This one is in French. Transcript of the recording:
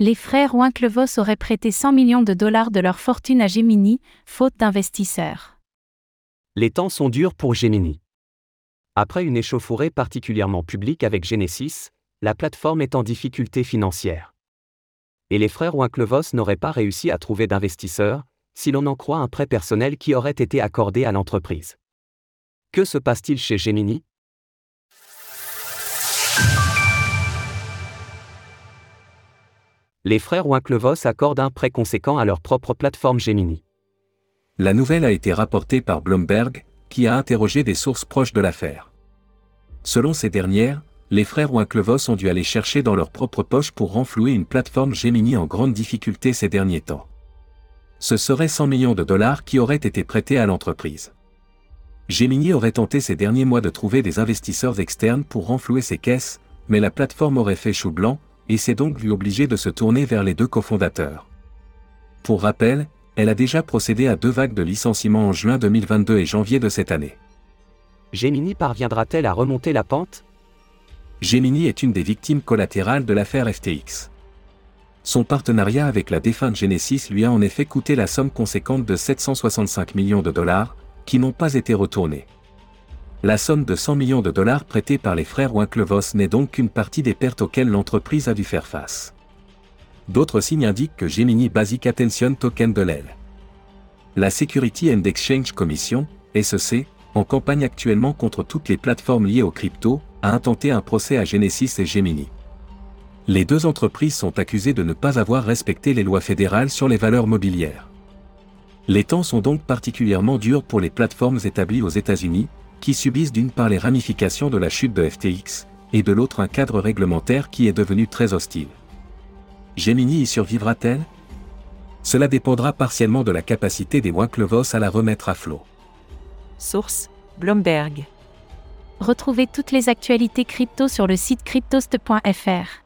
Les frères Winklevoss auraient prêté 100 millions de dollars de leur fortune à Gemini, faute d'investisseurs. Les temps sont durs pour Gemini. Après une échauffourée particulièrement publique avec Genesis, la plateforme est en difficulté financière. Et les frères Winklevoss n'auraient pas réussi à trouver d'investisseurs, si l'on en croit un prêt personnel qui aurait été accordé à l'entreprise. Que se passe-t-il chez Gemini? Les frères Winklevoss accordent un prêt conséquent à leur propre plateforme Gemini. La nouvelle a été rapportée par Bloomberg, qui a interrogé des sources proches de l'affaire. Selon ces dernières, les frères Winklevoss ont dû aller chercher dans leur propre poche pour renflouer une plateforme Gemini en grande difficulté ces derniers temps. Ce serait 100 millions de dollars qui auraient été prêtés à l'entreprise. Gemini aurait tenté ces derniers mois de trouver des investisseurs externes pour renflouer ses caisses, mais la plateforme aurait fait chou blanc, et s'est donc vu obligée de se tourner vers les deux cofondateurs. Pour rappel, elle a déjà procédé à deux vagues de licenciements en juin 2022 et janvier de cette année. Gemini parviendra-t-elle à remonter la pente? Gemini est une des victimes collatérales de l'affaire FTX. Son partenariat avec la défunte Genesis lui a en effet coûté la somme conséquente de 765 millions de dollars, qui n'ont pas été retournés. La somme de 100 millions de dollars prêtée par les frères Winklevoss n'est donc qu'une partie des pertes auxquelles l'entreprise a dû faire face. D'autres signes indiquent que Gemini Basic Attention Token de l'aile. La Security and Exchange Commission, SEC, en campagne actuellement contre toutes les plateformes liées aux crypto, a intenté un procès à Genesis et Gemini. Les deux entreprises sont accusées de ne pas avoir respecté les lois fédérales sur les valeurs mobilières. Les temps sont donc particulièrement durs pour les plateformes établies aux États-Unis, qui subissent d'une part les ramifications de la chute de FTX, et de l'autre un cadre réglementaire qui est devenu très hostile. Gemini y survivra-t-elle? Cela dépendra partiellement de la capacité des Winklevoss à la remettre à flot. Source Bloomberg. Retrouvez toutes les actualités crypto sur le site cryptost.fr.